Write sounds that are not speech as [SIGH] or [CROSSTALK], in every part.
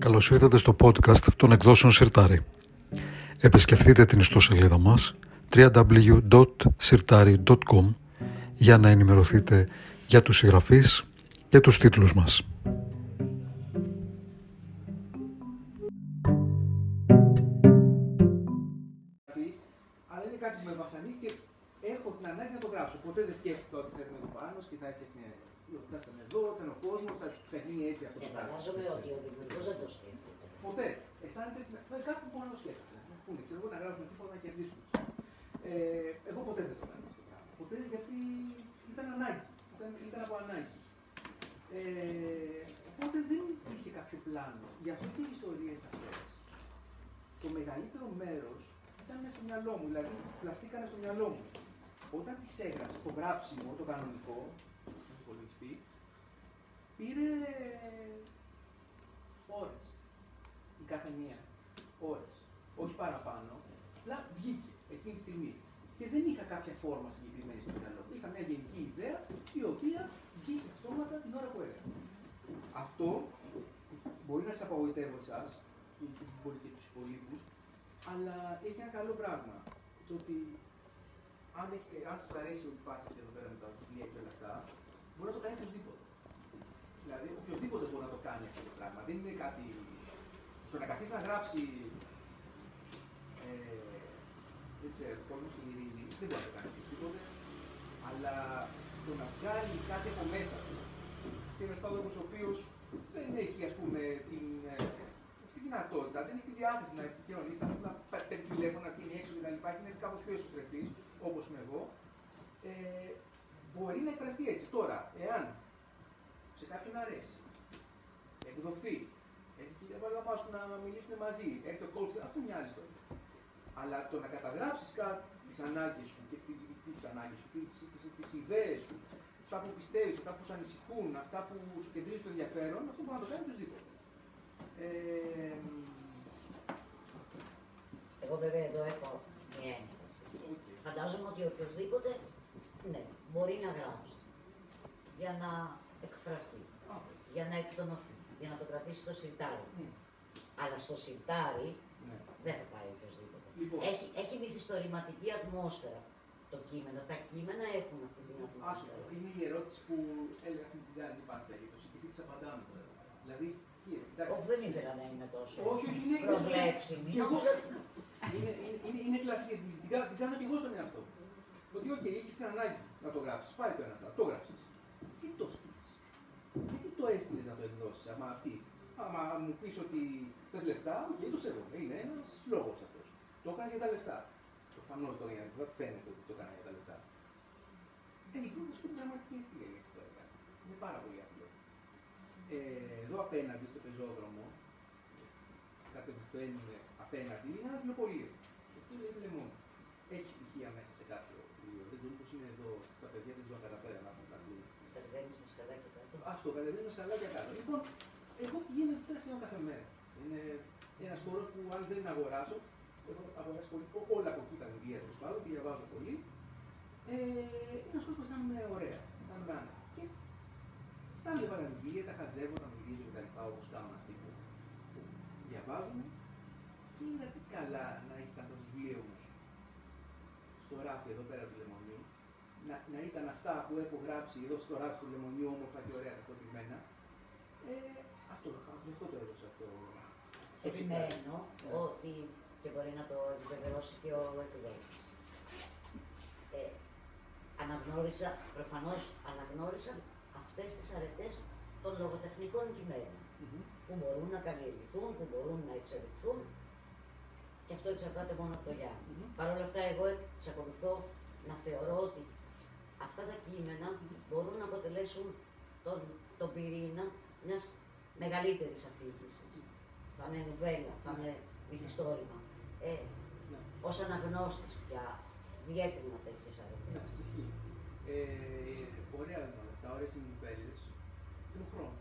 Καλώς ήρθατε στο podcast των εκδόσεων Σιρτάρι. Επισκεφτείτε την ιστοσελίδα μας www.sirtari.com για να ενημερωθείτε για τους συγγραφείς και τους τίτλους μας. Η οποία βγήκε αυτόματα την ώρα που έγραφα. Αυτό μπορεί να σας απογοητεύω εσάς και μπορεί και τους υπολείπους, αλλά έχει ένα καλό πράγμα. Το ότι αν, έχετε, αν σας αρέσει ότι πάσετε εδώ πέρα με τα βιβλία και όλα αυτά, μπορεί να το κάνει οποιοδήποτε. Δηλαδή, οποιοδήποτε μπορεί να το κάνει αυτό το πράγμα. Δεν είναι κάτι. Το να καθίσει να γράψει. Ε, δεν ξέρω, κόσμο στην ειρήνη, δεν μπορεί να το κάνει οποιοδήποτε. Αλλά το να βγάλει κάτι από μέσα του. Και ένα άνθρωπος ο οποίος δεν έχει ας πούμε την, ε, τη δυνατότητα, δεν έχει τη διάθεση να επικοινωνήσει, να να παίρνει τηλέφωνο, να πίνει έξω κτλ. Και είναι κάπως πιο εσωτερική, όπως είμαι εγώ. Ε, μπορεί να εκφραστεί έτσι. Τώρα, εάν σε κάποιον αρέσει, εκδοθεί, έχει και να πάσουν να μιλήσουν μαζί, έχει το coach, αυτό είναι μια άλλη ιστορία. Αλλά το να καταγράψεις τις ανάγκες σου και τις ανάγκες σου, τις ιδέες σου, αυτά που πιστεύεις, αυτά που σου ανησυχούν, αυτά που σου κεντρίζει το ενδιαφέρον, αυτό μπορεί να το κάνει οποιοσδήποτε. Ε, Εγώ βέβαια εδώ έχω μια ένσταση. οκ. Φαντάζομαι ότι οποιοσδήποτε ναι, μπορεί να γράψει για να εκφραστεί, Α, για να εκτονωθεί, για να το κρατήσει στο συρτάρι. μ, Αλλά στο συρτάρι ναι. δεν θα πάει οποιοσδήποτε. Λοιπόν. Έχει, έχει μυθιστορηματική ατμόσφαιρα το κείμενο. Τα κείμενα έχουν αυτή την Άσχετο. ατμόσφαιρα. Είναι η ερώτηση που έλεγα την την άλλη υπάρχει περίπτωση και τις τη απαντάμε τώρα. Δηλαδή, κύριε, εντάξει. Όχι, δεν ήθελα να είμαι τόσο Όχι, όχι, είναι προβλέψιμη. Και εγώ- Νόμιζα ότι- Είναι, είναι, είναι, είναι κλασική. Την, κα- την κάνω και εγώ στον εαυτό μου. Ότι, οκ, έχεις την ανάγκη να το γράψεις. Πάρει το ένα στάδιο, το γράψεις. Τι το στείλεις; Γιατί το έστειλες να το εκδώσεις, άμα αυτή. Άμα μου πεις ότι θες λεφτά, οκ, το σέβομαι. Είναι ένας λόγος αυτό. Το έκανε για τα λεφτά. Προφανώς τώρα για δεν φαίνεται ότι το έκανε για τα λεφτά. Τελικώ να σου πει πραγματική αιτία γιατί το έκανε. Είναι πάρα πολύ απλό. Ε, εδώ απέναντι στο πεζόδρομο, κατεβαίνουν απέναντι είναι ένα βιβλιοπωλείο. Αυτό λέγεται Λεμόνι. Έχει στοιχεία μέσα σε κάποιο βιβλίο. Δεν ξέρω πώς είναι εδώ τα παιδιά, δεν ξέρω αν καταφέραν να έχουν κάτι. Κατεβαίνεις με σκαλάκια κάτω. Αυτό κατεβαίνεις με σκαλάκια κάτω. Λοιπόν, εγώ πηγαίνω εκεί πέρα σχεδόν κάθε μέρα. Είναι ένας χώρος που αν δεν αγοράσω, έχω αγοράσει πολύ, ό- όλα από εκεί τα βιβλία τέλος πάντων, και διαβάζω πολύ. Ε, είναι ένας χώρο που αισθάνομαι ωραία, αισθάνομαι άνετα. Και τα βλέπα τα βιβλία, τα χαζεύω, τα μιλίζω κτλ. Όπως κάνουν αυτοί που, που διαβάζουν. Και είναι τι καλά να ήταν το βιβλίο μου στο ράφι εδώ πέρα του λεμονιού. Να, να ήταν αυτά που έχω γράψει εδώ στο ράφι του λεμονιού, όμορφα και ωραία τακτοποιημένα. Ε, αυτό το κάνω, γι' αυτό το έδωσα αυτό. στο Επιμένω Ναι. ότι και μπορεί να το επιβεβαιώσει και ο εκδότης. Ε, αναγνώρισα, προφανώς αναγνώρισα αυτές τις αρετές των λογοτεχνικών κειμένων Μμμ. που μπορούν να καλλιεργηθούν, που μπορούν να εξελιχθούν και αυτό εξαρτάται μόνο από το Γιάννη. Μμμ. Παρ' όλα αυτά, εγώ εξακολουθώ να θεωρώ ότι αυτά τα κείμενα μπορούν να αποτελέσουν τον, τον πυρήνα μιας μεγαλύτερης αφήγησης. Θα είναι νουβέλα, θα είναι μυθιστόρημα. Ε, Ναι. ως αναγνώστης πια διέκρινα τέτοιες Ναι, αρετές. ισχύει. Ε, ωραία είναι όλα αυτά, ωραίες είναι οι νουβέλες. Θέλουν χρόνο.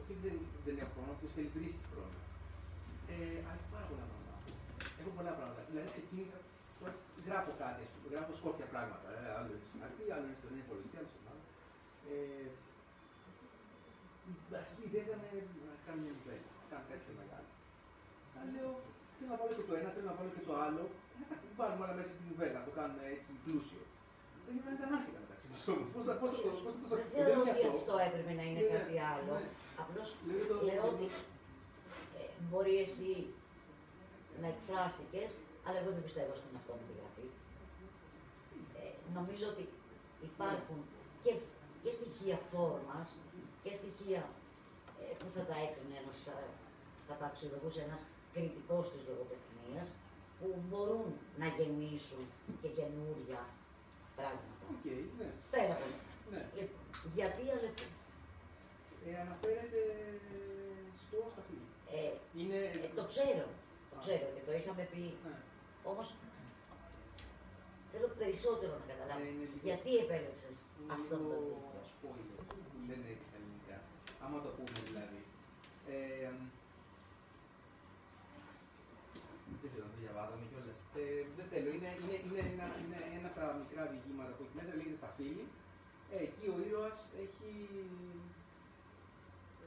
Όχι δεν, δεν έχω χρόνο, όποιος θέλει βρίσκει χρόνο. Ε, αλλά έχει πάρα πολλά πράγματα. Έχω πολλά πράγματα. Δηλαδή ξεκίνησα, τώρα γράφω κάτι, ας πούμε, γράφω σκόπια πράγματα. Ε, άλλο είναι στην αρτή, άλλο είναι στον υπολογιστή, άλλο στον άλλο. Ε, η αρχική ιδέα ήταν να κάνω μια νουβέλα. καν κάτι πιο μεγάλο. Αλλά λέω, θέλω να βάλω και το ένα, θέλω να βάλω και το άλλο. Να τα βάλουμε όλα μέσα στην κουβέντα, να το κάνουμε έτσι πλούσιο. Δεν είναι ήταν άσχετα μεταξύ μας όμω. Πώς θα πώς θα το πώς θα το Δεν θεωρώ ότι αυτό έπρεπε να είναι Ναι, κάτι άλλο. ναι. Απλώς Λέω το- λέω ότι ε, μπορεί εσύ να εκφράστηκες, αλλά εγώ δεν πιστεύω στην αυτόματη γραφή. Ε, νομίζω ότι υπάρχουν και, και στοιχεία φόρμας και στοιχεία ε, που θα τα έκρινε ένας, ε, θα τα αξιολογούσε ένας κριτικός της λογοτεχνίας, που μπορούν να γεννήσουν και καινούρια πράγματα. Οκ, ναι, Πέρα από ναι. Λοιπόν, γιατί αλεπού. Ε, αναφέρεται στο σταφύλι. Ε, Είναι. ε, το ξέρω, το ξέρω και το είχαμε πει. Ναι. Όμως θέλω περισσότερο να καταλάβω. Ε, είναι λίγο- γιατί επέλεξες Είναι αυτό το λίγο τίτλο; spoiler που λένε έτσι στα ελληνικά. Άμα το πούμε δηλαδή. Ε, δεν ξέρω αν το διαβάζαμε κιόλα. Ε, δεν θέλω. Είναι, είναι, είναι, ένα, είναι ένα από τα μικρά διηγήματα που έχει μέσα, λέγεται στα φίλη. Ε, εκεί ο ήρωα έχει.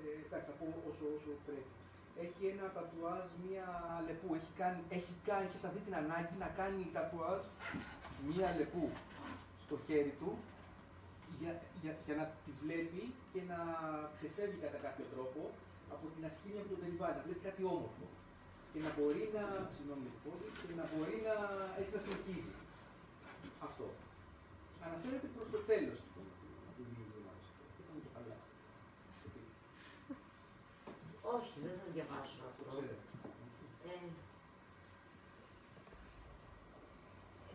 Ε, εντάξει, θα πω όσο, όσο πρέπει. Έχει ένα τατουάζ, μία λεπού. Έχει, κάνει, έχει, κάνει, έχει σταθεί την ανάγκη να κάνει τατουάζ μία λεπού στο χέρι του για, για, για να τη βλέπει και να ξεφεύγει κατά κάποιο τρόπο από την ασχήμια που τον περιβάλλει, να βλέπει κάτι όμορφο. Και να μπορεί να, συγγνώμη, πόδι, και να μπορεί να, έτσι να συνεχίζει. Αυτό. Αναφέρεται προς το τέλος του του διηγήματος. Και θα μου το χαλάσετε. Όχι, δεν θα διαβάσω Το αυτό. ξέρετε. Ε,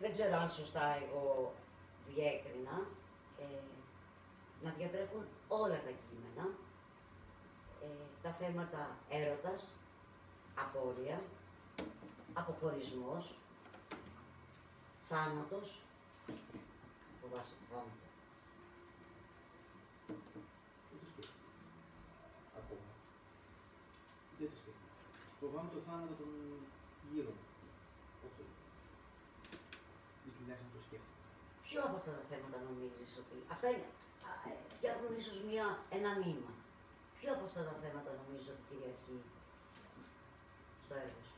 δεν ξέρω αν σωστά εγώ διέκρινα ε, να διατρέχουν όλα τα κείμενα, ε, τα θέματα έρωτας, απόρρια, αποχωρισμός, θάνατος, φοβάσαι το θάνατο. Δεν το σκέφτομαι. Ακόμα. Δεν το σκέφτομαι. Φοβάμαι το θάνατο των γύρω μου. Αυτό. Ή τουλάχιστον το σκέφτομαι. Ποιο από αυτά τα θέματα νομίζεις ότι... Αυτά είναι, α, ε, φτιάχνουν ίσως μια, ένα νήμα. Ποιο από αυτά τα θέματα νομίζεις ότι κυριαρχεί; Στο έργο σου.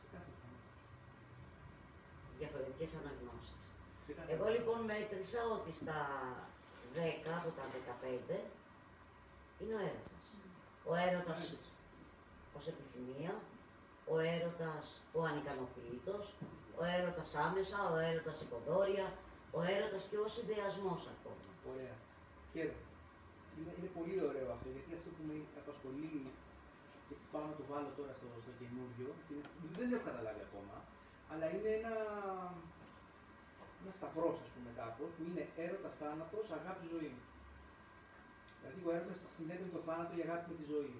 Σε κάθε θάνατο. Διαφορετικές αναγνώσεις. Σε κάθε Εγώ θάνατο. λοιπόν μέτρησα ότι στα 10 από τα 15 είναι ο έρωτας. Ο έρωτας ως επιθυμία, ο έρωτας ο ανικανοποίητος, ο έρωτας άμεσα, ο έρωτας υποδόρια, ο έρωτας και ως ιδεασμός ακόμα. Ωραία. Χαίρομαι. Είναι, είναι πολύ ωραίο αυτό, γιατί αυτό που με απασχολεί και που πάω να το βάλω τώρα στο, στο καινούριο, και είναι- δεν το έχω καταλάβει ακόμα, αλλά είναι ένα, ένα σταυρός, ας πούμε, κάπως, που είναι έρωτας θάνατος, αγάπη ζωή. Δηλαδή ο έρωτας συνδέεται με το θάνατο, η αγάπη με τη ζωή.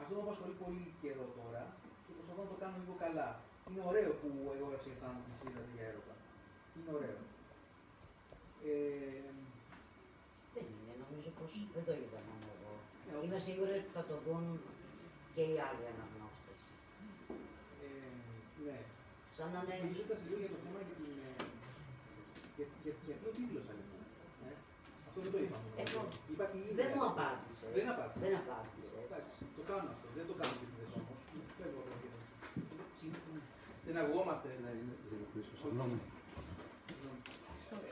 Αυτό με απασχολεί πολύ καιρό τώρα και προσπαθώ να το κάνω λίγο καλά. Είναι ωραίο που εγώ έγραψα για θάνατο και εσύ είδατε για έρωτα. Είναι ωραίο. Ε, Δεν είναι, νομίζω πως δεν το είδα μόνο εγώ. ναι, όπως- Είμαι σίγουρη ότι θα το δουν και οι άλλοι αναγνώστες. Ε, ναι. Σαν να είναι... Μιλώντας λίγο για το θέμα για την. ε, Για, για, γιατί ο τίτλο λοιπόν. Ε, αυτό δεν το είπαμε. Εγώ. Είπα την ίδια. Δεν μου απάντησες. Δεν απάντησες. Δεν απάντησες. Εντάξει, το κάνω αυτό. Δεν το κάνω επίτηδε όμως. Φεύγω από εδώ. Δεν αγωγόμαστε. Ναι, είναι λίγο πίσω. Συγγνώμη.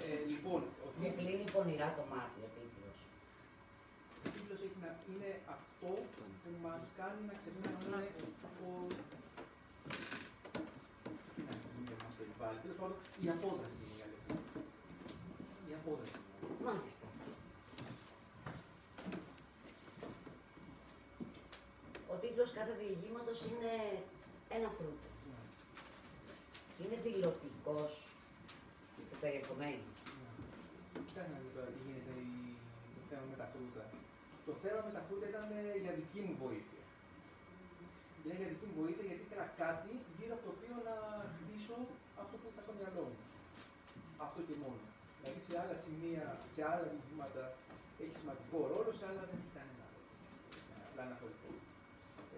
Ε, λοιπόν, ο Μου τίτλος- κλείνει πονηρά το μάτι ο τίτλος. ο τίτλος έχει να είναι αυτό που μας κάνει να ξεχνάμε από την αστυνομία που μας περιβάλλει. Τέλος πάντων, η απόδραση είναι η αλήθεια. Η απόδραση. Μάλιστα. Ο τίτλος κάθε διηγήματος είναι ένα φρούτο. Είναι δηλωτικός του περιεχομένου. Κοιτάξτε να δείτε τώρα τι γίνεται η- το θέμα με τα φρούτα. Το θέμα με τα φρούτα ήταν ε, για δική μου βοήθεια. Ήταν για δική μου βοήθεια γιατί ήθελα κάτι γύρω από το οποίο να χτίσω αυτό που είχα στο μυαλό μου. Αυτό και μόνο. Δηλαδή σε άλλα σημεία, σε άλλα διηγήματα έχει σημαντικό ρόλο, σε άλλα δεν έχει κανένα ρόλο. Απλά αναφορικό.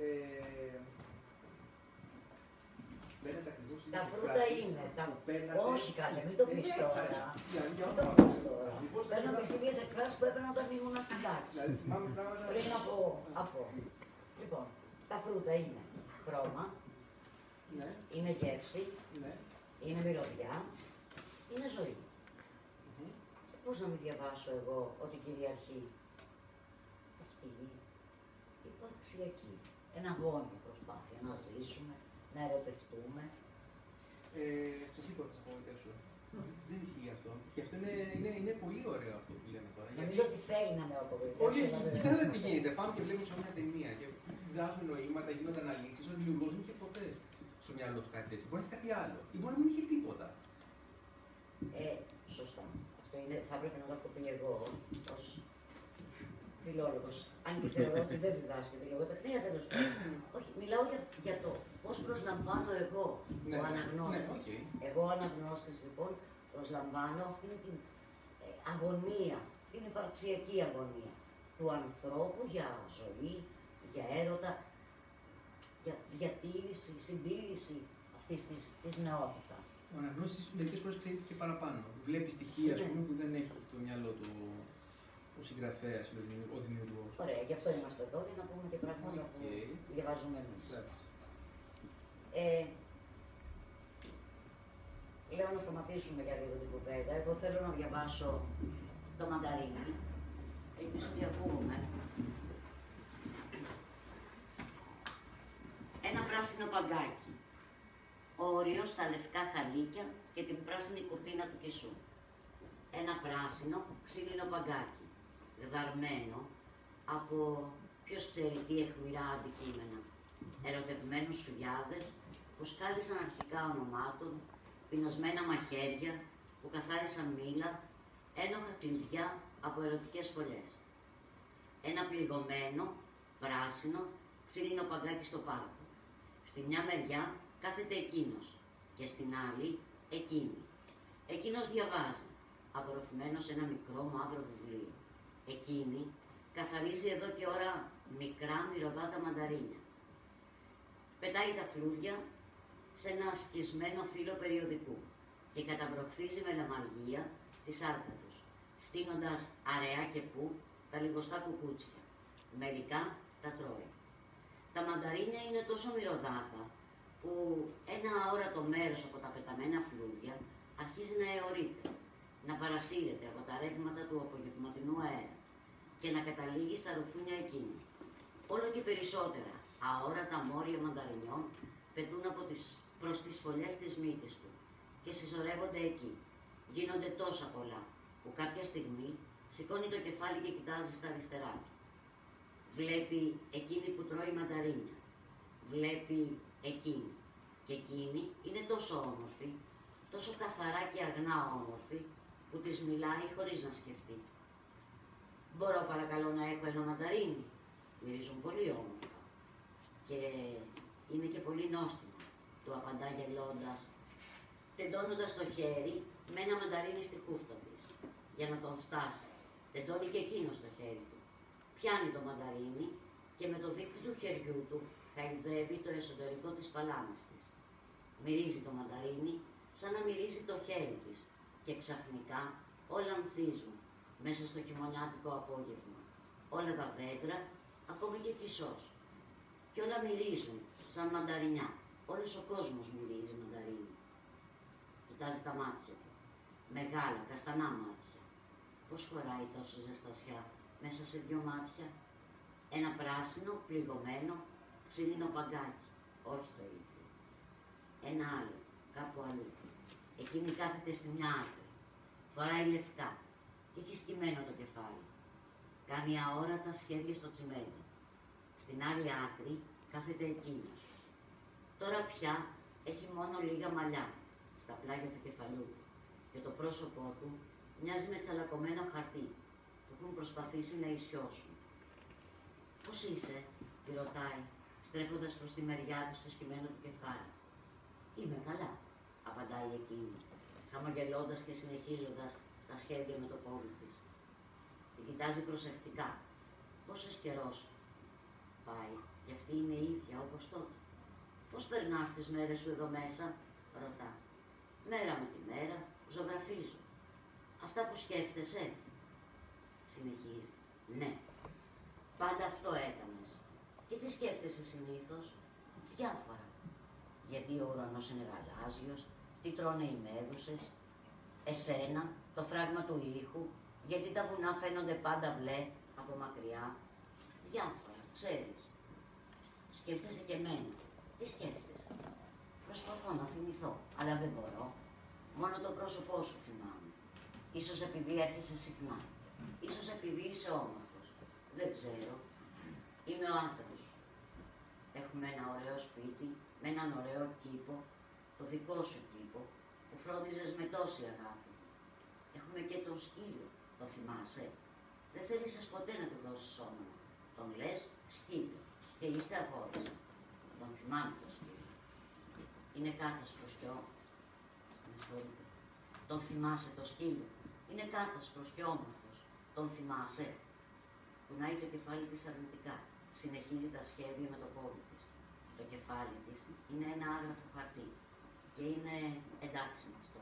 Ε, Φαίνεται ακριβώς Τα οι φρούτα εκφράσεις είναι. Τα... που παίρνατε- Όχι καλέ, μην το πεις Ε, τώρα. για- για Μην το όνομα πεις του. τώρα. Ακριβώς Παίρνω αυτά. τις ίδιες εκφράσεις που έπαιρνα όταν ήμουν στην τάξη. Δηλαδή θυμάμαι πράγματα. Πριν από... από. Λοιπόν, Τα φρούτα είναι χρώμα, Ναι, είναι γεύση, ναι. είναι μυρωδιά, είναι ζωή. Μμμ. Πώς να μην διαβάσω εγώ ότι κυριαρχεί αυτή η υπαρξιακή, ένα αγώνια προσπάθεια να ζήσουμε, να ερωτευτούμε. Ε, Σα είπα ότι θα απογοητεύσω. Δεν ισχύει αυτό. Και αυτό είναι, είναι, είναι πολύ ωραίο αυτό που λέμε τώρα. Γιατί- Νομίζω ότι θέλει να με απογοητεύσει. Όχι, αλλά δεν- κοιτάξτε τι γίνεται. Πάμε και βλέπουμε σε μια ταινία και βγάζουν νοήματα, γίνονται αναλύσεις. Ο δημιουργός δεν είχε ποτέ στο μυαλό του κάτι τέτοιο. Μπορεί να έχει κάτι άλλο. Ή μπορεί να μην είχε τίποτα. Ε, σωστά. Αυτό είναι, θα έπρεπε να το έχω πει εγώ ως φιλόλογος. Αν και θεωρώ ότι δεν διδάσκεται η λογοτεχνία τέλος πάντων. Όχι, μιλάω για, για το πώς προσλαμβάνω εγώ Ναι, ο ναι, αναγνώστης. ναι, οκ. Εγώ ο αναγνώστης λοιπόν προσλαμβάνω αυτήν την ε, αγωνία, την υπαρξιακή αγωνία του ανθρώπου για ζωή, για έρωτα, για διατήρηση, συντήρηση αυτής της, της νεότητας. Ο αναγνώστης μερικές φορές κρίνεται και παραπάνω. Βλέπει στοιχεία ας Ναι. πούμε, που δεν έχει στο μυαλό του ο συγγραφέας, ο δημιουργός. Ωραία, γι' αυτό είμαστε εδώ, για να πούμε και πράγματα που Οκ. διαβάζουμε εμείς. Ε, λέω να σταματήσουμε για λίγο την κουβέντα. Εγώ θέλω να διαβάσω το μανταρίνι. Ελπίζω ότι ακούγομαι. Ένα πράσινο παγκάκι. Όριος στα λευκά χαλίκια και την πράσινη κουρτίνα του κεσού. Ένα πράσινο ξύλινο παγκάκι. Δαρμένο από ποιος ξέρει τι αιχμηρά αντικείμενα. Ερωτευμένους σουγιάδες που σκάλισαν αρχικά ονομάτων, πεινασμένα μαχαίρια που καθάρισαν μήλα, ένοχα κλειδιά από ερωτικές φωλιές. Ένα πληγωμένο, πράσινο, ξύλινο παγκάκι στο πάρκο. Στη μια μεριά κάθεται εκείνος και στην άλλη εκείνη. Εκείνος διαβάζει, απορροφημένος σε ένα μικρό μαύρο βιβλίο. Εκείνη καθαρίζει εδώ και ώρα μικρά μυρωδάτα μανταρίνια. Πετάει τα φλούδια σε ένα σκισμένο φύλλο περιοδικού και καταβροχθίζει με λαμαργία τη σάρκα τους, φτύνοντας αραιά και πού τα λιγοστά κουκούτσια. Μερικά τα τρώει. Τα μανταρίνια είναι τόσο μυρωδάτα που ένα αόρατο μέρος από τα πεταμένα φλούδια αρχίζει να αιωρείται, να παρασύρεται από τα ρεύματα του απογευματινού αέρα και να καταλήγει στα ρουθούνια εκείνη. Όλο και περισσότερα αόρατα μόρια μανταρινιών πετούν από τις, προς τις φωλιές της μύτης του και συσσωρεύονται εκεί. Γίνονται τόσα πολλά που κάποια στιγμή σηκώνει το κεφάλι και κοιτάζει στα αριστερά του. Βλέπει εκείνη που τρώει μανταρίνια. Βλέπει εκείνη. Και εκείνη είναι τόσο όμορφη, τόσο καθαρά και αγνά όμορφη, που της μιλάει χωρίς να σκεφτεί. Μπορώ παρακαλώ να έχω ένα μανταρίνι. Μυρίζουν πολύ όμορφα. Και είναι και πολύ νόστιμα. Του απαντά γελώντας, τεντώνοντας το χέρι με ένα μανταρίνι στη χούφτα της, για να τον φτάσει. Τεντώνει και εκείνος το χέρι του. Πιάνει το μανταρίνι και με το δίκτυο του χεριού του χαϊδεύει το εσωτερικό της παλάμης της. Μυρίζει το μανταρίνι σαν να μυρίζει το χέρι της και ξαφνικά όλα ανθίζουν μέσα στο χειμωνιάτικο απόγευμα. Όλα τα δέντρα, ακόμη και κισός. Και όλα μυρίζουν σαν μανταρινιά. Όλος ο κόσμος μυρίζει μανταρίνι. Κοιτάζει τα μάτια του. Μεγάλα, καστανά μάτια. Πώς χωράει τόσο ζεστασιά μέσα σε δυο μάτια; Ένα πράσινο, πληγωμένο, ξύλινο παγκάκι. Όχι το ίδιο. Ένα άλλο, κάπου αλλού. Εκείνη κάθεται στη μια άκρη. Φοράει λεφτά και έχει σκυμμένο το κεφάλι. Κάνει αόρατα σχέδια στο τσιμέντο. Στην άλλη άκρη κάθεται εκείνος. Τώρα πια έχει μόνο λίγα μαλλιά στα πλάγια του κεφαλού του και το πρόσωπό του μοιάζει με τσαλακωμένο χαρτί που έχουν προσπαθήσει να ισιώσουν. Πώς είσαι, τη ρωτάει, στρέφοντας προς τη μεριά της το σκυμμένο του κεφάλι. Είμαι καλά, απαντάει εκείνη, χαμογελώντας και συνεχίζοντας τα σχέδια με το πόδι της. Τη κοιτάζει προσεκτικά. Πόσος καιρός πάει, και αυτή είναι η ίδια όπως τότε. Πώς περνάς τις μέρες σου εδώ μέσα, ρωτά. Μέρα με τη μέρα, ζωγραφίζω. Αυτά που σκέφτεσαι, συνεχίζει. Ναι, πάντα αυτό έκανες. Και τι τι σκέφτεσαι συνήθως, διάφορα. Γιατί ο ουρανός είναι γαλάζιος, τι τρώνε οι μέδουσες, εσένα, το φράγμα του ήχου, γιατί τα βουνά φαίνονται πάντα μπλε από μακριά; Διάφορα, ξέρεις. Σκέφτεσαι και εμένα. Τι σκέφτεσαι; Προσπαθώ να θυμηθώ, αλλά δεν μπορώ. Μόνο το πρόσωπό σου θυμάμαι. Ίσως επειδή έρχεσαι συχνά. Ίσως επειδή είσαι όμορφος. Δεν ξέρω. Είμαι ο άντρας σου. Έχουμε ένα ωραίο σπίτι, με έναν ωραίο κήπο, το δικό σου κήπο, που φρόντιζες με τόση αγάπη. Έχουμε και τον σκύλο, το θυμάσαι. Δεν θέλησες ποτέ να του δώσεις όνομα. Τον λες σκύλο και είστε απόρρισα. Τον θυμάμαι το σκύλο. Είναι κάτασπρος και όμορφος. Με συγχωρείτε. Τον θυμάσαι το σκύλο. Είναι κάτασπρος και όμορφος. Τον θυμάσαι. Κουνάει το κεφάλι της αρνητικά. Συνεχίζει τα σχέδια με το πόδι της. Το κεφάλι της είναι ένα άγραφο χαρτί. Και είναι εντάξει με αυτό.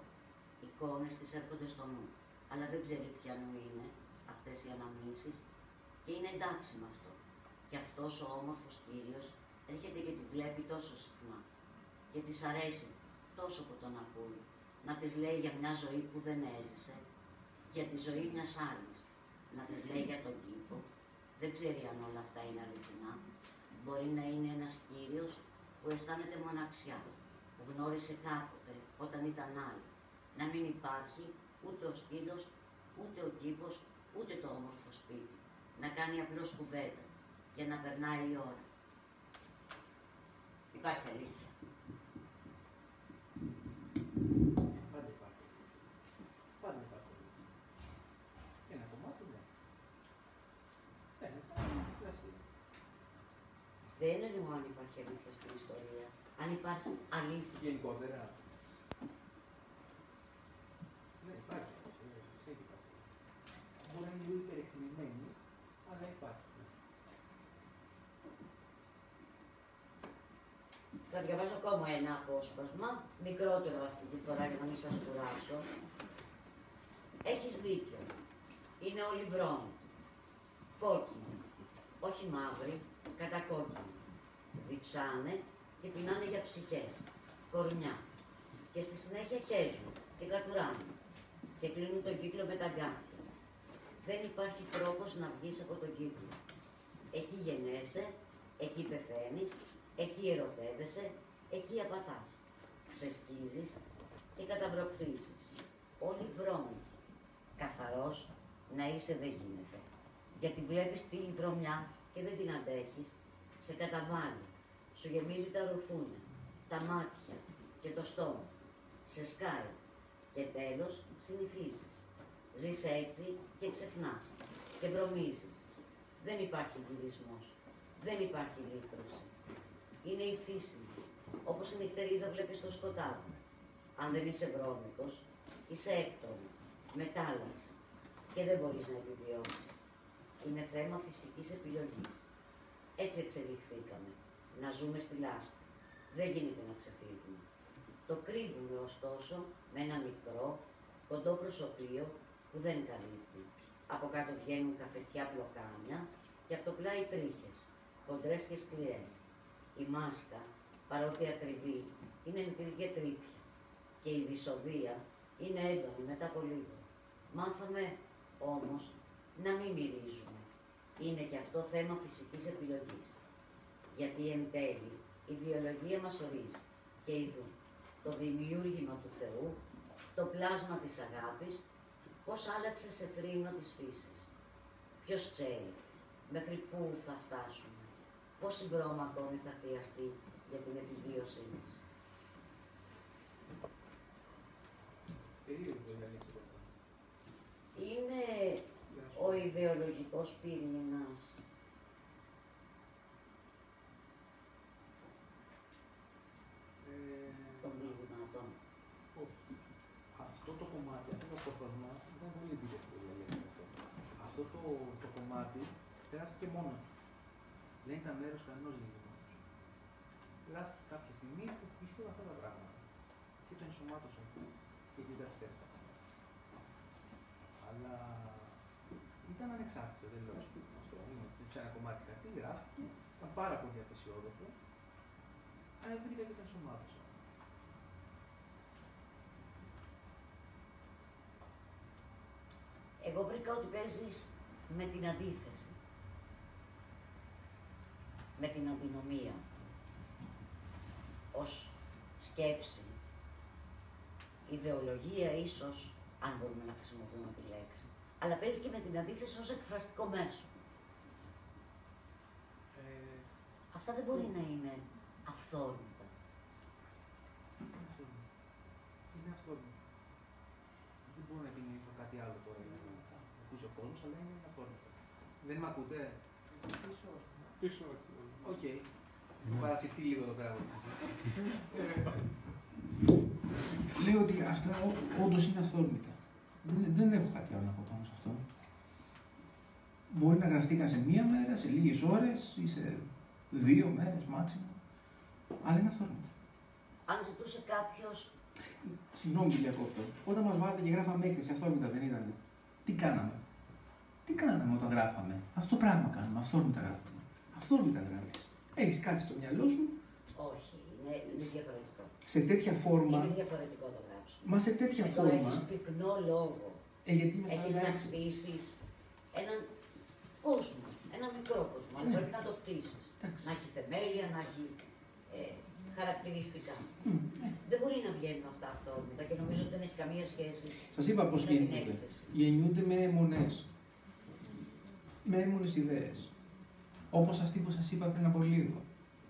Εικόνες της έρχονται στο νου. Αλλά δεν ξέρει ποια νου είναι αυτές οι αναμνήσεις. Και είναι εντάξει με αυτό. Και αυτός ο όμορφος κύριος έρχεται και τη βλέπει τόσο συχνά. Και της αρέσει τόσο που τον ακούει. Να της λέει για μια ζωή που δεν έζησε. Για τη ζωή μιας άλλης. Να της λέει για τον κήπο. Δεν ξέρει αν όλα αυτά είναι αληθινά. Μπορεί να είναι ένας κύριος που αισθάνεται μοναξιά. Που γνώρισε κάποτε όταν ήταν άλλη. Να μην υπάρχει ούτε ο σκύλος, ούτε ο κήπος, ούτε το όμορφο σπίτι. Να κάνει απλώς κουβέντα για να περνάει η ώρα. Υπάρχει αλήθεια. Πάντα υπάρχει. Πάντα υπάρχει. Ένα κομμάτι, ναι. Ναι, είναι κλασικό. Δεν εννοώ αν υπάρχει αλήθεια στην ιστορία. Αν υπάρχει αλήθεια. Γενικότερα. Ναι, υπάρχει. Σχέδιο υπάρχει. Μπορεί να είναι λίγο υπερεκτιμημένη, αλλά υπάρχει. Θα διαβάσω ακόμα ένα απόσπασμα, μικρότερο αυτή τη φορά για να μην σας κουράσω. Έχεις δίκιο. Είναι όλοι βρώμοι. Κόκκινοι. Όχι μαύροι, κατακόκκινοι. Διψάνε και πεινάνε για ψυχές. Κορμιά. Και στη συνέχεια χέζουν και κατουράνε. Και κλείνουν τον κύκλο με τα γκάθια. Δεν υπάρχει τρόπος να βγεις από τον κύκλο. Εκεί γεννέσαι, εκεί πεθαίνεις, εκεί ερωτεύεσαι, εκεί απατάς. Ξεσκίζεις και καταβροχθίζεις. Όλοι βρώμικοι. Καθαρός να είσαι δεν γίνεται. Γιατί βλέπεις τη βρωμιά και δεν την αντέχεις, σε καταβάλει. Σου γεμίζει τα ρουθούνια, τα μάτια και το στόμα. Σε σκάει και τέλος συνηθίζεις. Ζεις έτσι και ξεχνάς και βρωμίζεις. Δεν υπάρχει γυρισμός. Δεν υπάρχει λύτρωση. Είναι η φύση μας. Όπως η νυχτερίδα βλέπεις το σκοτάδι. Αν δεν είσαι βρώμικος, είσαι έκτονο, μετάλλαξη και δεν μπορείς να επιβιώσεις. Είναι θέμα φυσικής επιλογής. Έτσι εξελιχθήκαμε. Να ζούμε στη λάσπη. Δεν γίνεται να ξεφύγουμε. Το κρύβουμε ωστόσο με ένα μικρό, κοντό προσωπείο που δεν καλύπτει. Από κάτω βγαίνουν καφετιά πλοκάμια και από το πλάι τρίχες, χοντρές και σκληρές. Η μάσκα, παρότι ακριβή, είναι μικρή και τρύπια. Και η δυσοδεία είναι έντονη μετά από λίγο. Μάθαμε όμως να μην μυρίζουμε. Είναι και αυτό θέμα φυσικής επιλογής. Γιατί εν τέλει η βιολογία μας ορίζει και ειδού το δημιούργημα του Θεού, το πλάσμα της αγάπης, πώς άλλαξε σε θρήνο της φύσης. Ποιος ξέρει μέχρι πού θα φτάσουμε, πόση βρώμα ακόμη θα χρειαστεί για την επιβίωσή μας. Περίεργο το διαλέξει αυτό. Είναι ο ιδεολογικός πυρήνας Ε, των διηγημάτων. όχι. Αυτό το κομμάτι, αυτό το απόφασμα ήταν πολύ επίτευγο για αυτό. Αυτό το, το κομμάτι γράφτηκε μόνο του. Δεν ήταν μέρος κανένας διηγήματο. Γράφτηκε κάποια στιγμή που πίστευα αυτά τα πράγματα. Και το ενσωμάτωσα και την τα Αλλά ήταν ήταν ανεξάρτητο, δεν λέω αυτό. Σε ένα κομμάτι κάτι γράφτηκε, ήταν πάρα πολύ απεσιόδοξο, αλλά βρήκα και τα σωμάτωσα. Εγώ βρήκα ότι παίζεις με την αντίθεση. Με την αντινομία. Ως σκέψη. Ιδεολογία ίσως, αν μπορούμε να χρησιμοποιούμε τη λέξη. Αλλά παίζει και με την αντίθεση ως εκφραστικό μέσο. Ε, Αυτά δεν μπορεί να είναι αυθόρμητα. αυτό είναι. Είναι αυτό. Δεν μπορώ να επινοήσω κάτι άλλο τώρα για να ακούσει ο κόσμος, αλλά είναι αυτό. Δεν με ακούτε; Πίσω. Οκ. Έχω παρασυρθεί λίγο εδώ πέρα από τη συζήτηση. Λέω ότι αυτά όντως είναι αυθόρμητα. Δεν, δεν έχω κάτι άλλο να πω πάνω σε αυτό. Μπορεί να γραφτήκαν σε μία μέρα, σε λίγες ώρες ή σε δύο μέρες μάξιμο. Αλλά είναι αυθόρμητα. Αν ζητούσε κάποιο Συγγνώμη, κύριε Κόπτο. Όταν μας βάζετε και γράφαμε έκθεση, αυθόρμητα δεν ήταν. Τι κάναμε; Τι κάναμε όταν γράφαμε; Αυτό το πράγμα κάναμε. Αυθόρμητα γράφουμε. Αυθόρμητα γράφεις. Έχεις κάτι στο μυαλό σου; Όχι, είναι, είναι διαφορετικό. σε τέτοια φόρμα. Είναι διαφορετικό το γράψιμο. Μα σε τέτοια Εδώ φόρμα. έχεις πυκνό λόγο. Ε, γιατί με Έχεις να 46. χτίσεις έναν κόσμο, ένα μικρό κόσμο, αλλά Ναι. πρέπει να το κτίσεις. Εντάξει. Να έχει θεμέλια, να έχει ε, χαρακτηριστικά. Μμ, ε. Δεν μπορεί να βγαίνουν αυτά αυθόρμητα και νομίζω ότι δεν έχει καμία σχέση. Σας είπα πώς Με την γεννιούνται. έκθεση. Γεννιούνται με αιμονέ. Με έμονες ιδέες. Όπως αυτή που σας είπα πριν από λίγο.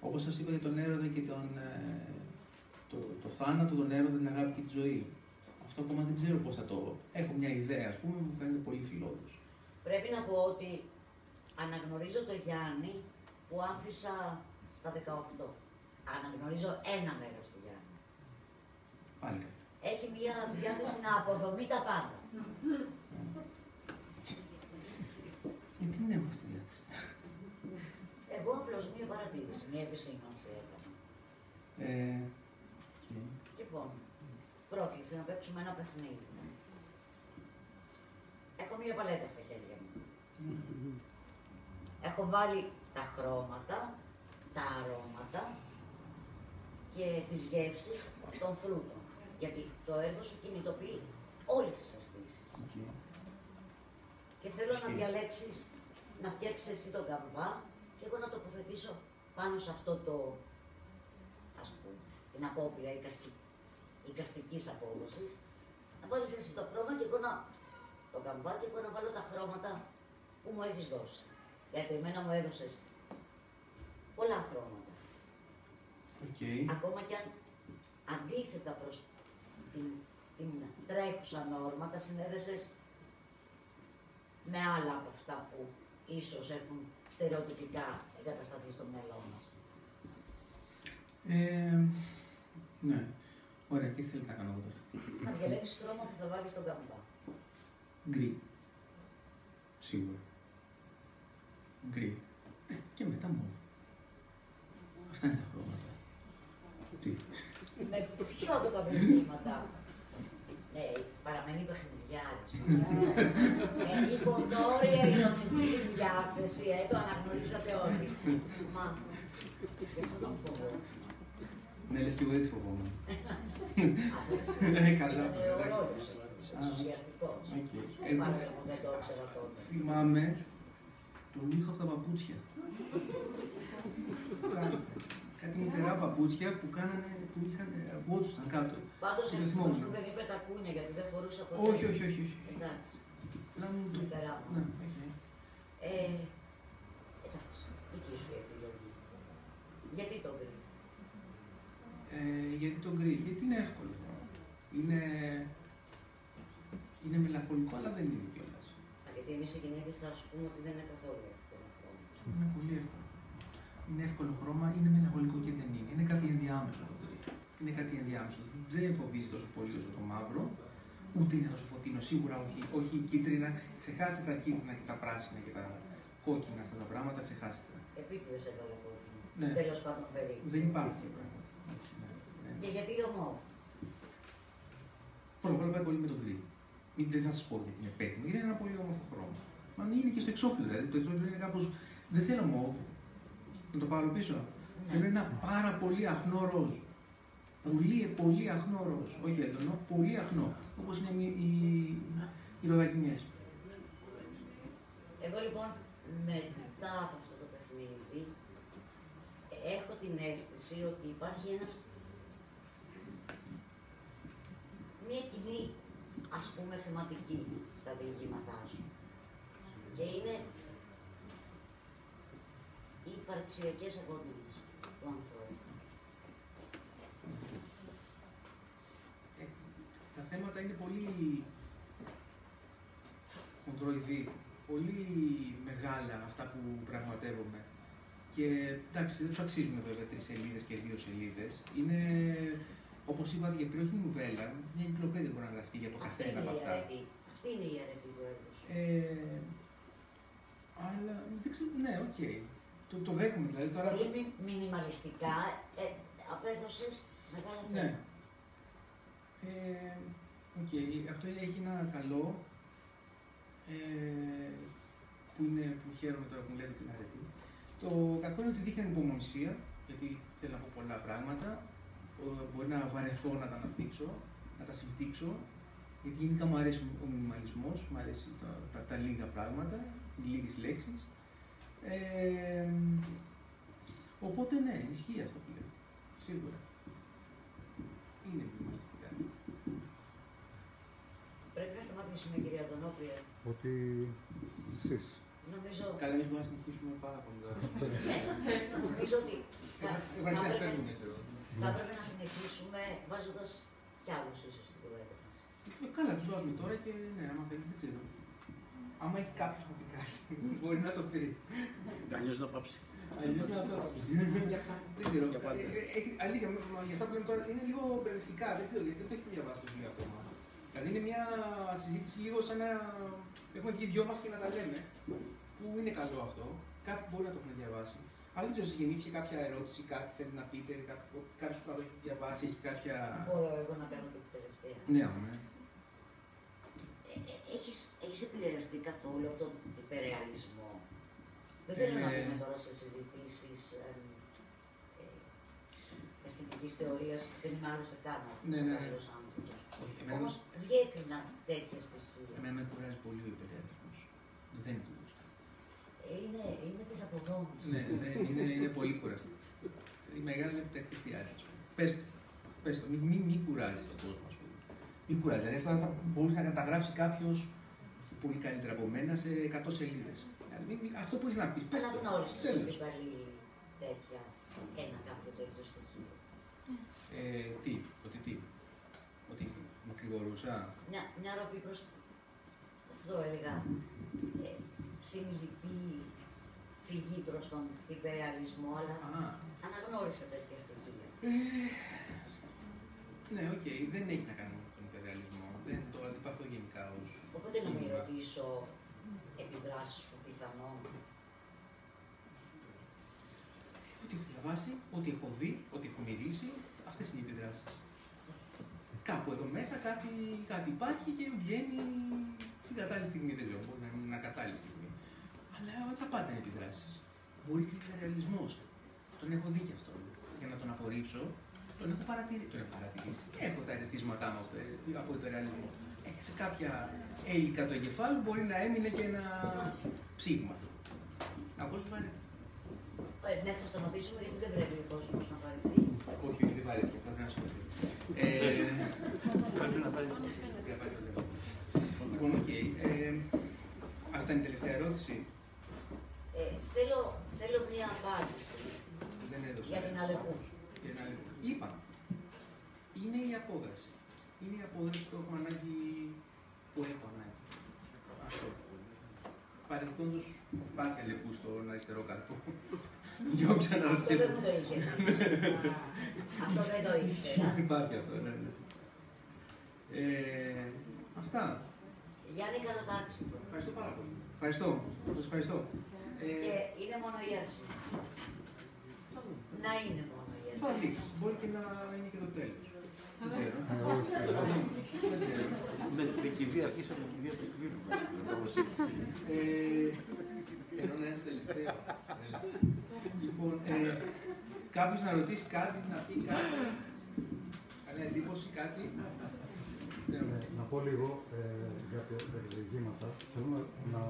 Όπως σας είπα για τον έρωτα και τον, ε, το, το θάνατο, τον έρωτα, την αγάπη και τη ζωή. Αυτό ακόμα δεν ξέρω πώς θα το. Έχω μια ιδέα, ας πούμε, που μου φαίνεται πολύ φιλόδοξο. Πρέπει να πω ότι αναγνωρίζω το Γιάννη που άφησα στα 18. Αναγνωρίζω ένα μέρος του Γιάννη. Πάλι καλά. Έχει μια διάθεση να αποδομεί τα πάντα. [LAUGHS] Γιατί δεν έχω στη διάθεση. Εγώ απλώς μία παρατήρηση, μία επισήμανση έκανα. Ε, και... Λοιπόν, πρόκληση να παίξουμε ένα παιχνίδι. Έχω μία παλέτα στα χέρια μου. Έχω βάλει τα χρώματα, τα αρώματα και τις γεύσεις των φρούτων. Γιατί το έργο σου κινητοποιεί όλες τις αισθήσεις. οκ. Και θέλω να Ισχύει. διαλέξεις, να φτιάξεις εσύ τον καμβά και εγώ να τοποθετήσω πάνω σε αυτό το, ας πούμε, την απόπειρα εικαστη, εικαστικής απόδοσης, να βάλεις εσύ το χρώμα και εγώ να, το καμβά και εγώ να βάλω τα χρώματα που μου έχεις δώσει. Γιατί εμένα μου έδωσες πολλά χρώματα. Οκ. Ακόμα και αν αντίθετα προς την, την τρέχουσα νόρμα, τα συνέδεσες με άλλα από αυτά που ίσως έχουν στερεοτυπικά εγκατασταθεί στο μυαλό μας. Ε, ναι. Ωραία, τι θέλετε να κάνω εγώ τώρα; Να διαλέξεις χρώμα που θα βάλεις στον καμπά. Γκρι. Σίγουρα. Γκρι. Ε, και μετά μου. Αυτά είναι τα χρώματα. Τι; Με ποιο από τα παιχνίδια. Ναι, παραμένει παιχνιδιάρης. Ε, η κοντόρια ηρωνική διάθεση, ε, το αναγνωρίσατε όλοι. Μα, γι' αυτό τον φοβό. Ναι, λες και εγώ δεν τη φοβόμουν. Ε, καλά. Είναι ο ρόλος, εξουσιαστικός. Οκ. Δεν Εγώ παρόλο που δεν το ήξερα τότε. θυμάμαι τον ήχο από τα παπούτσια. [LAUGHS] Κάτι μικρά παπούτσια που κάνανε, που είχαν, βότσουσαν κάτω. Πάντως Δεν ευτυχώς θυμόμουν. που δεν είπε τα κούνια γιατί δεν φορούσα ποτέ. Όχι, όχι, όχι. όχι. Εντάξει. Απλά μου το... Μικρά μου. Ναι, οκ. Ε, εντάξει, δική σου η επιλογή. Γιατί το γκρι. Ε, γιατί το γκρι, γιατί είναι εύκολο. Είναι, είναι μελαγχολικό, αλλά δεν είναι κιόλας. Γιατί εμείς οι γυναίκες θα σου πούμε ότι δεν είναι καθόλου εύκολο αυτό. Είναι πολύ εύκολο. Είναι εύκολο χρώμα, είναι μελαγχολικό και δεν είναι. Είναι κάτι ενδιάμεσο το γκρι. Είναι κάτι ενδιάμεσο. Δεν φοβίζει τόσο πολύ όσο το μαύρο, ούτε είναι τόσο φωτεινό. Σίγουρα όχι, όχι κίτρινα. Ξεχάστε τα κίτρινα και τα πράσινα και τα κόκκινα αυτά τα πράγματα, ξεχάστε τα. Επίτηδες έβαλε κόκκινο. Ναι. Τέλος πάντων περίπου. Δεν υπάρχουν τέτοια πράγματα. Όχι, ναι, ναι. Και γιατί ομό. Πρώτα απ' όλα πάει πολύ με το γκρι. Μην δεν θα σας πω γιατί είναι πέτεινο, γιατί είναι ένα πολύ όμορφο χρώμα. Μα είναι και στο εξώφυλλο. Δηλαδή, το εξώφυλλο είναι κάπω. Δεν θέλω μου να το πάρω πίσω. Ναι. Θέλω ένα πάρα πολύ αχνό ροζ. Πολύ, πολύ αχνό ροζ. Όχι έντονο, πολύ αχνό. Όπως είναι οι, οι, οι ροδακινιές. Εγώ λοιπόν μετά από αυτό το παιχνίδι έχω την αίσθηση ότι υπάρχει ένας μια κοινή ας πούμε θεματική στα διηγήματά σου και είναι οι υπαρξιακές αγωνίες του ανθρώπου. Ε, τα θέματα είναι πολύ χοντροειδή, πολύ μεγάλα αυτά που πραγματεύομαι. Και εντάξει, δεν τους αξίζουν βέβαια τρεις σελίδες και δύο σελίδες. Είναι, όπως είπατε και πριν, όχι νουβέλα, μια εγκυκλοπαίδεια μπορεί να γραφτεί για το Αυτή καθένα είναι από η αυτά. αρετή. Αυτή είναι η αρετή του έργου σου. Ε, αλλά δεν ξέρω, ναι, οκ. Το, το δέχομαι δηλαδή. Τώρα, Πολύ μι- μινιμαλιστικά ε, απέδωσες μεγάλα Ναι. θέματα. Ε, οκ, αυτό έχει ένα καλό ε, που, είναι, που χαίρομαι τώρα που μου λέτε την αρετή. Το κακό είναι ότι δείχνει ανυπομονησία, γιατί θέλω να πω πολλά πράγματα. Ο- Μπορεί να βαρεθώ να τα αναπτύξω, να τα συμπτύξω, γιατί γενικά μου αρέσει ο μινιμαλισμός, μου αρέσει τα, τα, τα λίγα πράγματα, οι λίγες λέξεις. Ε, οπότε ναι, ισχύει αυτό που λέω. Σίγουρα. Είναι μινιμαλιστικά. Πρέπει να σταματήσουμε, κυρία Αντωνόπουλε. Ότι εσείς. Νομίζω, Καλά, εμείς μπορούμε να συνεχίσουμε πάρα πολύ ώρα. [LAUGHS] ναι, νομίζω ότι θα, Εγώ θα, να έπρεπε, φεύγουμε, ξέρω. θα έπρεπε να συνεχίσουμε βάζοντας κι άλλους ίσως στην κουβέντα μας. Ε, Καλά, τους βάζουμε τώρα και ναι, άμα θέλει, δεν ξέρω. Άμα έχει κάποιος να πει κάτι, μπορεί να το πει. Αλλιώς να πάψει. Αλλιώς να το Δεν ξέρω. Για πάντα. Ε, ε, έχει- Αλήθεια, μα- μα για αυτά που λέμε τώρα είναι λίγο μπερδευτικά. Δεν ξέρω γιατί δεν το έχει διαβάσει το βιβλίο ακόμα. Δηλαδή είναι μια συζήτηση λίγο σαν να έχουμε βγει δυο μας και να τα λέμε. Που είναι καλό αυτό. Κάποιοι μπορεί να το έχουν διαβάσει. Αλλά δεν ξέρω, σας γεννήθηκε κάποια ερώτηση, κάτι θέλει να πείτε, κάποιος που το έχει διαβάσει, έχει κάποια. Μπορώ εγώ να κάνω και την τελευταία. Ναι, ναι. Ε, ε, έχεις, έχεις επηρεαστεί καθόλου από τον υπερεαλισμό; Δεν θέλω να Ε, πούμε τώρα σε συζητήσεις ε, ε, αισθητικής θεωρίας, δεν είμαι άλλωστε καν Ναι, ναι, ναι. άλλος άνθρωπος. Όχι, εμένα, Όμως διέκρινα τέτοια στοιχεία. εμένα με κουράζει πολύ ο υπερεαλισμός. Δεν του γούστο. Ε, Είναι, είναι της αποδόμησης. Ναι, ναι, είναι, είναι πολύ κουραστικό. Η μεγάλη επιτάξη δεν χρειάζεται. ας πούμε. Πες το, πες το, μην, μην, μην κουράζεις τον κόσμο, ας πούμε. Μην κουράζεις. Δηλαδή αυτά θα μπορούσε να καταγράψει κάποιος πολύ καλύτερα από μένα σε 100 σελίδες. Δηλαδή, μην- μην- αυτό που έχεις να πεις, πες το. Αναγνώρισες Τέλος. ότι υπάρχει τέτοια, ένα κάποιο τέτοιο στοιχείο. Ε, τι, ότι τι, ότι μακρηγορούσα. Μια, μια ροπή προς, αυτό έλεγα, ε, συνειδητή φυγή προς τον υπερρεαλισμό, αλλά Α, αναγνώρισα τέτοια στοιχεία. ε, ναι, οκ, δεν έχει να κάνει με τον υπερρεαλισμό. Δεν το αντιπαθώ γενικά ως Οπότε να μην κίνημα. ρωτήσω επιδράσεις που πιθανόν. Ό,τι έχω διαβάσει, ό,τι έχω δει, ό,τι έχω μυρίσει, αυτές είναι οι επιδράσεις. Κάπου εδώ μέσα κάτι, κάτι υπάρχει και βγαίνει την κατάλληλη στιγμή, δεν ξέρω, μπορεί να είναι μια κατάλληλη στιγμή. Αλλά τα πάντα είναι επιδράσεις. Μπορεί και ο ρεαλισμός. Τον έχω δει και αυτό. Για να τον απορρίψω, τον έχω παρατηρήσει. Τον έχω παρατηρήσει. Έχω τα ερεθίσματά μου από- από το ρεαλισμό. Ε, σε κάποια έλικα του εγκεφάλου μπορεί να έμεινε και ένα ψήγμα. Από όσο βαρέθηκα. Ε, ναι, θα σταματήσουμε γιατί δεν πρέπει ο κόσμος να παραιτεί. Όχι, όχι, δεν βαρέθηκε, πρέπει να σηκωθεί. Ε, Πρέπει να πάρει. για πάρει το λέω. Λοιπόν, οκ. Ε, Αυτά είναι η τελευταία ερώτηση. Ε, θέλω, θέλω μια απάντηση Δεν έδωσα. για την Αλεπού. Για να- Είπα. Είναι η απόδραση. Είναι η απόδραση που έχω ανάγκη, που έχω ανάγκη. Αυτό. Παρεμπιπτόντως, υπάρχει αλεπού στον αριστερό καρπό. [LAUGHS] Για όποιον Αυτό δεν αναρωτιέται. μου το είχες [LAUGHS] πει. Αυτό δεν το ήξερα. Υπάρχει αυτό, ναι, ναι. Ε, αυτά. Γιάννη Καλατάξη. Ευχαριστώ πάρα πολύ. Ευχαριστώ. Σας ευχαριστώ. Ε, Και είναι μόνο η αρχή. Να είναι μόνο η θα αρχή. δείξει. Μπορεί και να είναι και το τέλος. Δεν ξέρω. Ε, όχι, όχι. Δεν ξέρω. Με, με κηδεία αρχίσαμε με κηδεία του κλείνουμε. Ε, Ενώ να είναι το τελευταίο. Λοιπόν, ε, κάποιος να ρωτήσει κάτι, να πει κάτι, κανένα εντύπωση, κάτι. Ναι. Ε, να πω λίγο ε, για τα για τα διηγήματα. Θέλω να, να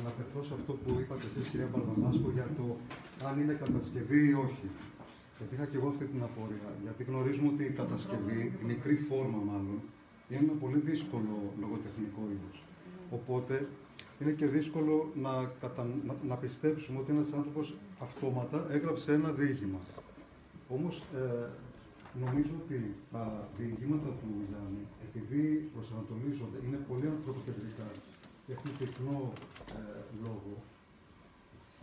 αναφερθώ σε αυτό που είπατε εσείς, κυρία Μπαρδαμάσκο, για το αν είναι κατασκευή ή όχι. Γιατί είχα και εγώ αυτή την απορία. Γιατί γνωρίζουμε ότι η κατασκευή, η μικρή φόρμα μάλλον, είναι ένα πολύ δύσκολο λογοτεχνικό είδος. Οπότε είναι και δύσκολο να, κατα... να, να πιστέψουμε ότι ένας άνθρωπος αυτόματα έγραψε ένα διήγημα. Όμως ε, νομίζω ότι τα διηγήματα του Γιάννη, επειδή προσανατολίζονται, είναι πολύ ανθρωποκεντρικά και έχουν πυκνό ε, λόγο,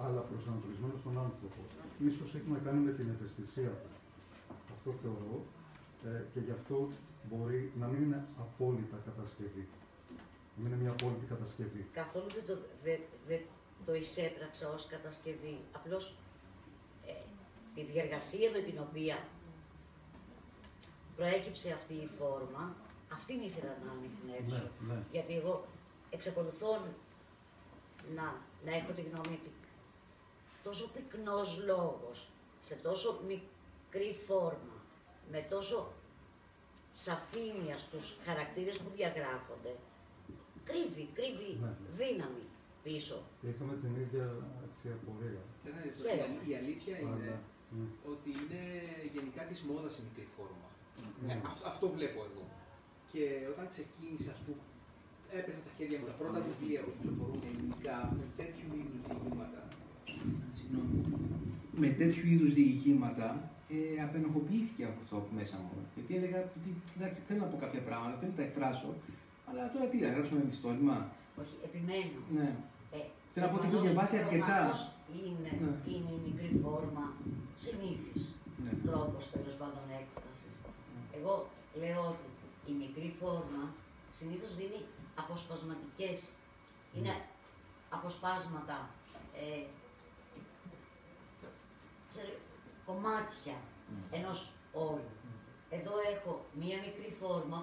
αλλά προσανατολισμένος στον άνθρωπο. Ίσως έχει να κάνει με την ευαισθησία του. Αυτό θεωρώ ε, και γι' αυτό μπορεί να μην είναι απόλυτα κατασκευή. Να μην είναι μια απόλυτη κατασκευή. Καθόλου δεν το, δεν, δεν το εισέπραξα ως κατασκευή. Απλώς ε, η διεργασία με την οποία προέκυψε αυτή η φόρμα, αυτήν ήθελα να ανοιχνεύσω. Ναι, ναι. Γιατί εγώ εξακολουθώ να, να έχω τη γνώμη ότι τόσο πυκνός λόγος, σε τόσο μικρή φόρμα, με τόσο σαφήνεια στους χαρακτήρες που διαγράφονται, κρύβει, κρύβει Ναι. δύναμη πίσω. Είχαμε την ίδια έτσι, απορία. Κοιτάξτε, Χαίρομαι. η αλ- Η αλήθεια είναι Αλλά, ναι. ότι είναι γενικά της μόδας η μικρή φόρμα. Ναι. Ε, αυ- αυτό βλέπω εγώ. Και όταν ξεκίνησα, ας πούμε, έπεσα στα χέρια μου τα πρώτα βιβλία που κυκλοφορούν ελληνικά με τέτοιου είδους διηγήματα. Συγγνώμη. Με τέτοιου είδους διηγήματα ε, απενοχοποιήθηκε από αυτό που μέσα μου. Γιατί έλεγα ότι εντάξει, θέλω να πω κάποια πράγματα, θέλω να τα εκφράσω, αλλά τώρα τι, να γράψουμε επιστόλημα. Όχι, επιμένω. Ναι. Ε, Θέλω να πω ότι έχω προφανώς- διαβάσει αρκετά. προφανώς Είναι, Ναι. είναι η μικρή φόρμα συνήθις ναι. τρόπος τέλος πάντων έκφρασης. Εγώ λέω ότι η μικρή φόρμα συνήθως δίνει αποσπασματικές, είναι αποσπάσματα, ε, ξέρω, κομμάτια ενός όλου. Εδώ έχω μία μικρή φόρμα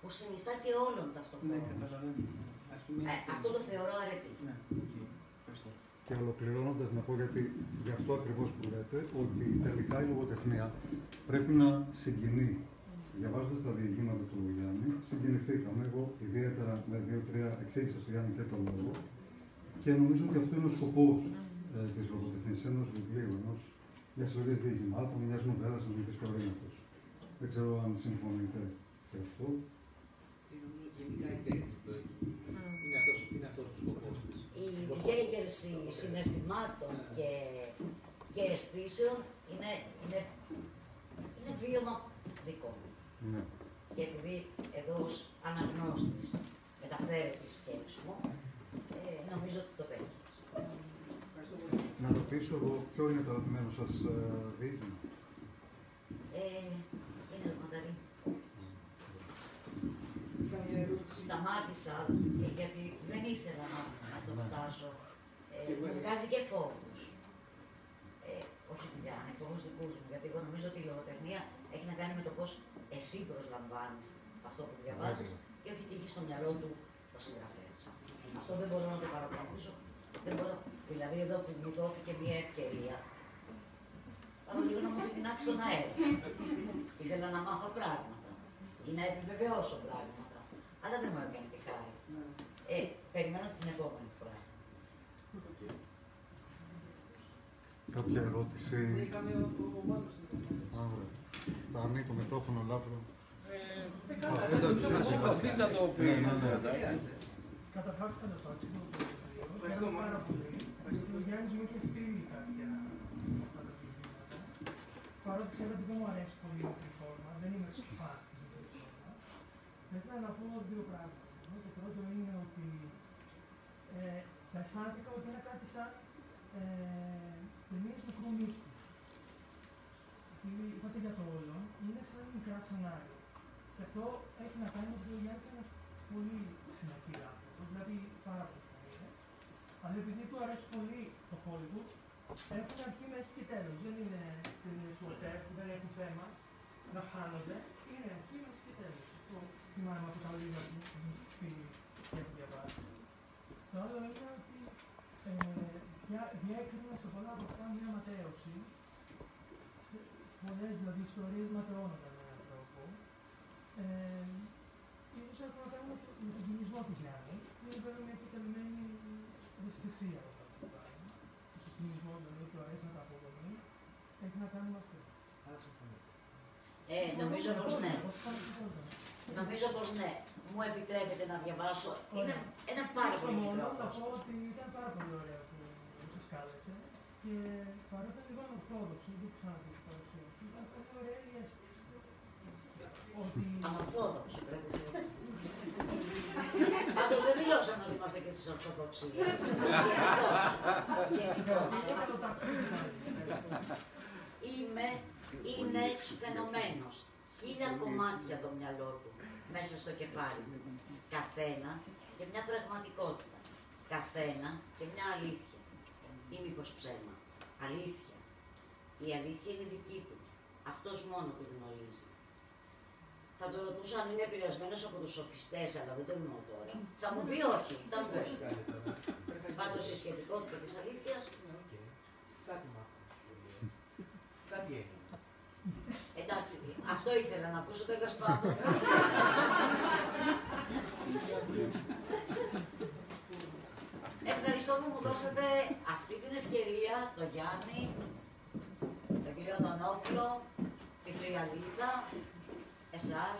που συνιστά και όλων Ναι, ταυτόχρονα. καταλαβαίνω. Αρχιμές Ε, αυτό το θεωρώ αρετή. Ναι, οκ. Ευχαριστώ. Και ολοκληρώνοντας να πω γιατί γι' αυτό ακριβώς που λέτε, ότι τελικά η λογοτεχνία πρέπει να συγκινεί. Διαβάζοντας τα διηγήματα του Γιάννη, συγκινηθήκαμε. Εγώ ιδιαίτερα με δύο-τρία εξήγησα στο Γιάννη και τον λόγο. Και νομίζω ότι αυτό είναι ο σκοπός ε, της λογοτεχνία, ενό βιβλίου, ενό μιας σειρά διηγημάτων, μιας νοβέλας, ενό δισκορήματο. Δεν ξέρω αν συμφωνείτε σε αυτό. Ε, νομίζω γενικά η τέχνη το έχει. Είναι αυτός, είναι αυτός ο σκοπός της. Η διέγερση συναισθημάτων και, και αισθήσεων είναι, είναι, είναι βίωμα δικό μου. Ναι. Και επειδή εδώ ως αναγνώστης μεταφέρω τη σκέψη μου, ε, νομίζω ότι το πέχεις. Ευχαριστώ πολύ. Να ρωτήσω εγώ ποιο είναι το αγαπημένο σας διήγημα. Ε, είναι το μανταρί. Είχα μια ερώτηση. Σταμάτησα ε, γιατί δεν ήθελα να, να το Ναι. φτάσω. Ε, Και εγώ μου έτσι. βγάζει και φόβους. Ε, όχι δουλειά, είναι φόβους δικούς μου. Γιατί εγώ νομίζω ότι η λογοτεχνία έχει να κάνει με το πώς εσύ προσλαμβάνεις αυτό που διαβάζεις και όχι τι έχει στο μυαλό του ο συγγραφέας. Αυτό δεν μπορώ να το παρακολουθήσω. Δεν μπορώ. Δηλαδή εδώ που μου δόθηκε μια ευκαιρία, θέλω λίγο να μου την τεινάξει στον αέρα. Ήθελα να μάθω πράγματα ή να επιβεβαιώσω πράγματα. Αλλά δεν μου έκανε τη χάρη. Ε, περιμένω την επόμενη φορά. Κάποια ερώτηση. Ναι, είχαμε ο, ο, ο Μάνος. Α, ωραία. Θα ανοίγει το μικρόφωνο λάπρο. Ε, καλά, Α, εντάξει, το- εντάξει. Συμπαθείτε το Ναι, ναι, ναι. Δεν χρειάζεται. Καταρχάς καταρχάς το βιβλίο. Ευχαριστώ, Χαίρομαι πάρα Μάνα. πολύ. Ο Γιάννης μου είχε στείλει κάποια από τα βιβλήματα. Παρότι ξέρω ότι δεν μου αρέσει πολύ η μικρή φόρμα, δεν είμαι φαν της μικρής φόρμας. Θα ήθελα να πω δύο πράγματα. Το πρώτο είναι ότι ε, θα αισθάνθηκα ότι είναι κάτι σαν ε, ταινίες μικρού μήκους. Γιατί είπατε για το όλο, είναι σαν μικρά σενάρια. Και αυτό έχει να κάνει με το ότι ο Γιάννης είναι ένας πολύ συνεπής άνθρωπος, δηλαδή πάρα πολύ ταινίες. Αλλά επειδή του αρέσει πολύ το Hollywood, έχουν αρχή, μέση και τέλος. Δεν είναι ταινίες whatever που δεν έχουν θέμα. να χάνονται, είναι κείμενο και τέλος. Αυτό θυμάμαι από τα λίγα που που έχω διαβάσει. Το άλλο είναι ότι ε, διά- διέκρινα σε πολλά από αυτά μια ματέωση, σε πολλές δηλαδή ιστορίες ματαιώνονταν με έναν τρόπο. Ε, ίσως έχουν να κάνουν με το- με τον κινησμό του Γιάννη, που είναι βέβαια μια προκαλυμμένη ευαισθησία από αυτό το πράγμα. Το συστημισμό δηλαδή του αρέσει να τα αποδομεί, έχει να κάνει με αυτό. Ε, νομίζω πως ναι. Όχι πάνω σε τίποτα. Νομίζω πως ναι. Μου επιτρέπετε να διαβάσω. Είναι Ωραία. ένα πάρα Στο πολύ μόνο μικρό να πω πρόσωπο. ότι ήταν πάρα πολύ ωραία που σας κάλεσε και παρότι ήταν λίγο ανορθόδοξο, δεν το ξαναδεί στην παρουσία του, ήταν πολύ ωραία η αίσθηση. Ότι Ανορθόδοξο, πρέπει να είναι. Πάντως δεν δηλώσαμε ότι είμαστε και της Ορθοδοξίας. Και εκτός. είναι καλό ταξίδι Είμαι, είναι φαινομένος. Χίλια κομμάτια το μυαλό του μέσα στο κεφάλι. Καθένα και μια πραγματικότητα. Καθένα και μια αλήθεια. Ή μήπως ψέμα. Αλήθεια. Η αλήθεια είναι δική του. Αυτός μόνο που γνωρίζει. Θα τον ρωτούσα αν είναι επηρεασμένος από τους σοφιστές, αλλά δεν το εννοώ τώρα. Θα μου πει όχι, ήταν όχι. Πάντως η σχετικότητα της αλήθειας, Κάτι μάθαμε. Κάτι έγινε. εντάξει, αυτό ήθελα να ακούσω τέλος πάντων. Ευχαριστώ που μου δώσατε αυτή την ευκαιρία, το Γιάννη, τον κύριο Αντωνόπουλο, τη Φριαλίδα, εσάς,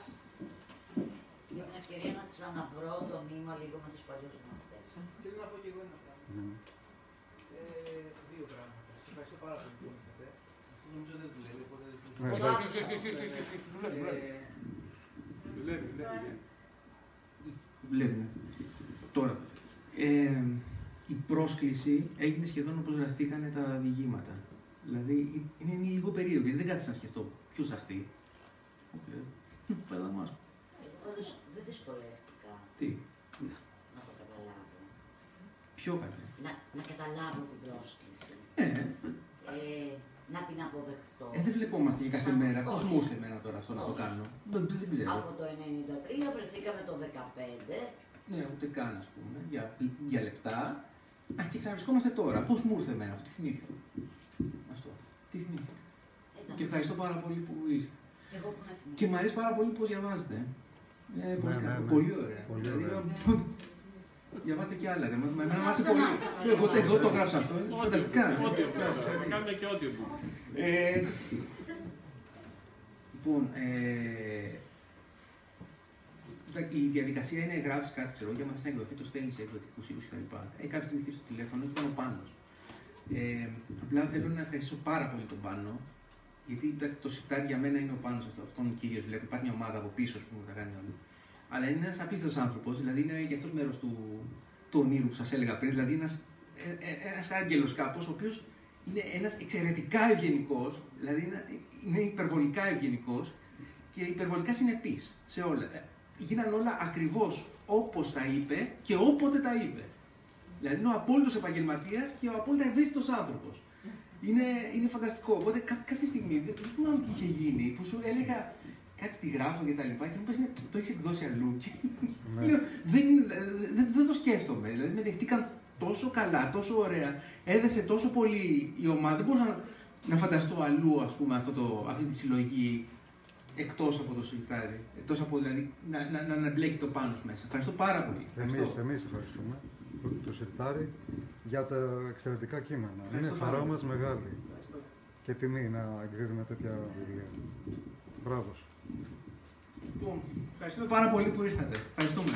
για την ευκαιρία να ξαναβρω το νήμα λίγο με τους παλιούς μαθητές. Θέλω να πω και εγώ ένα πράγμα. Μμμ. Ε, δύο πράγματα. Σας ευχαριστώ πάρα πολύ που ήρθατε. Αυτό νομίζω δεν δουλεύει, οπότε δεν Ναι, Πολλά- εντάξει. δουλεύει. Ε, Δουλεύει, δουλεύει. Βλέπουμε. Τώρα, ε, η πρόσκληση έγινε σχεδόν όπως ραστήκανε τα διηγήματα. Δηλαδή είναι λίγο περίεργο γιατί δεν κάθισα να σκεφτώ ποιος θα έρθει. Πέρα μας. Εγώ πάντως δεν δυσκολεύτηκα Τι, να το καταλάβω. ποιο κάτι. Να, να καταλάβω την πρόσκληση. Ε, Ε, να την αποδεχτώ. ε, δεν βλεπόμαστε για κάθε Σαν- μέρα. Πώς όχι. μου ήρθε εμένα τώρα αυτό να το Όχι. κάνω; Δεν, δεν ξέρω. Από το 93 βρεθήκαμε το 15. Ναι, ούτε καν ας πούμε, για, για λεπτά. Α, και ξαναβρισκόμαστε τώρα. Πώς μου ήρθε εμένα αυτό, τι θυμήθηκα; Αυτό. Τι θυμήθηκα; Εντάξει. Και ευχαριστώ πάρα πολύ που ήρθες. Και εγώ που με θυμάμαι. Και μου αρέσει πάρα πολύ πώς διαβάζετε. Ε, πολύ, Ναι, καλά. ναι, ναι. πολύ ωραία. Πολύ δηλαδή, ωραία. διαβάστε και άλλα. Εμένα μου Θα άρεσε ξανάρθω πολύ. να Εγώ, διαβάσω. εγώ το έγραψα αυτό. είναι Φανταστικά. Audio, βέβαια. Κάνουμε και audio. Ε, λοιπόν, ε, τα- η διαδικασία είναι γράφει κάτι, ξέρω, για να θε να εκδοθεί, το στέλνει σε εκδοτικού οίκου κτλ. Ε, κάποια στιγμή χτύπησε το τηλέφωνο και ήταν ο πάνω. Ε, απλά θέλω να ευχαριστήσω πάρα πολύ τον πάνω, γιατί εντάξει, το σιρτάρι για μένα είναι ο πάνω αυτό, αυτόν ο κύριος. Βλέπει, υπάρχει μια ομάδα από πίσω που τα κάνει όλοι. Αλλά είναι ένας απίστευτος άνθρωπος, δηλαδή είναι και αυτός μέρος του, του ονείρου που σας έλεγα πριν. Δηλαδή ένας ένας άγγελος κάπως, ο οποίος είναι ένας εξαιρετικά ευγενικός, δηλαδή είναι, είναι υπερβολικά ευγενικός και υπερβολικά συνεπή σε όλα. Ε, Γίναν όλα ακριβώς όπως τα είπε και όποτε τα είπε. Δηλαδή είναι ο απόλυτος επαγγελματίας και ο απόλυτα ευαίσθητος άνθρωπος. Είναι, είναι φανταστικό. Οπότε κά- κάποια στιγμή, δεν δεν θυμάμαι τι είχε γίνει, που σου έλεγα κάτι τι γράφω και τα λοιπά και μου πες «Ναι, το έχεις εκδώσει αλλού. [LAUGHS] Και Ναι. λέω, δεν, δεν, δεν το σκέφτομαι. Δηλαδή με δεχτήκαν τόσο καλά, τόσο ωραία. Έδεσε τόσο πολύ η ομάδα. Δεν μπορούσα να, να φανταστώ αλλού ας πούμε, αυτό το, αυτή τη συλλογή εκτός από το σουλτάρι. Εκτός από δηλαδή να, να, να, να μπλέκει το πάνω μέσα. Ευχαριστώ πάρα πολύ. Εμείς, Ευχαριστώ. εμείς ευχαριστούμε το, το Σιρτάρι για τα εξαιρετικά κείμενα. Ευχαριστώ Είναι πάρα χαρά πολύ. μας μεγάλη και τιμή να εκδίδουμε τέτοια βιβλία. Μπράβο σου. Λοιπόν, ευχαριστούμε πάρα πολύ που ήρθατε. Ευχαριστούμε.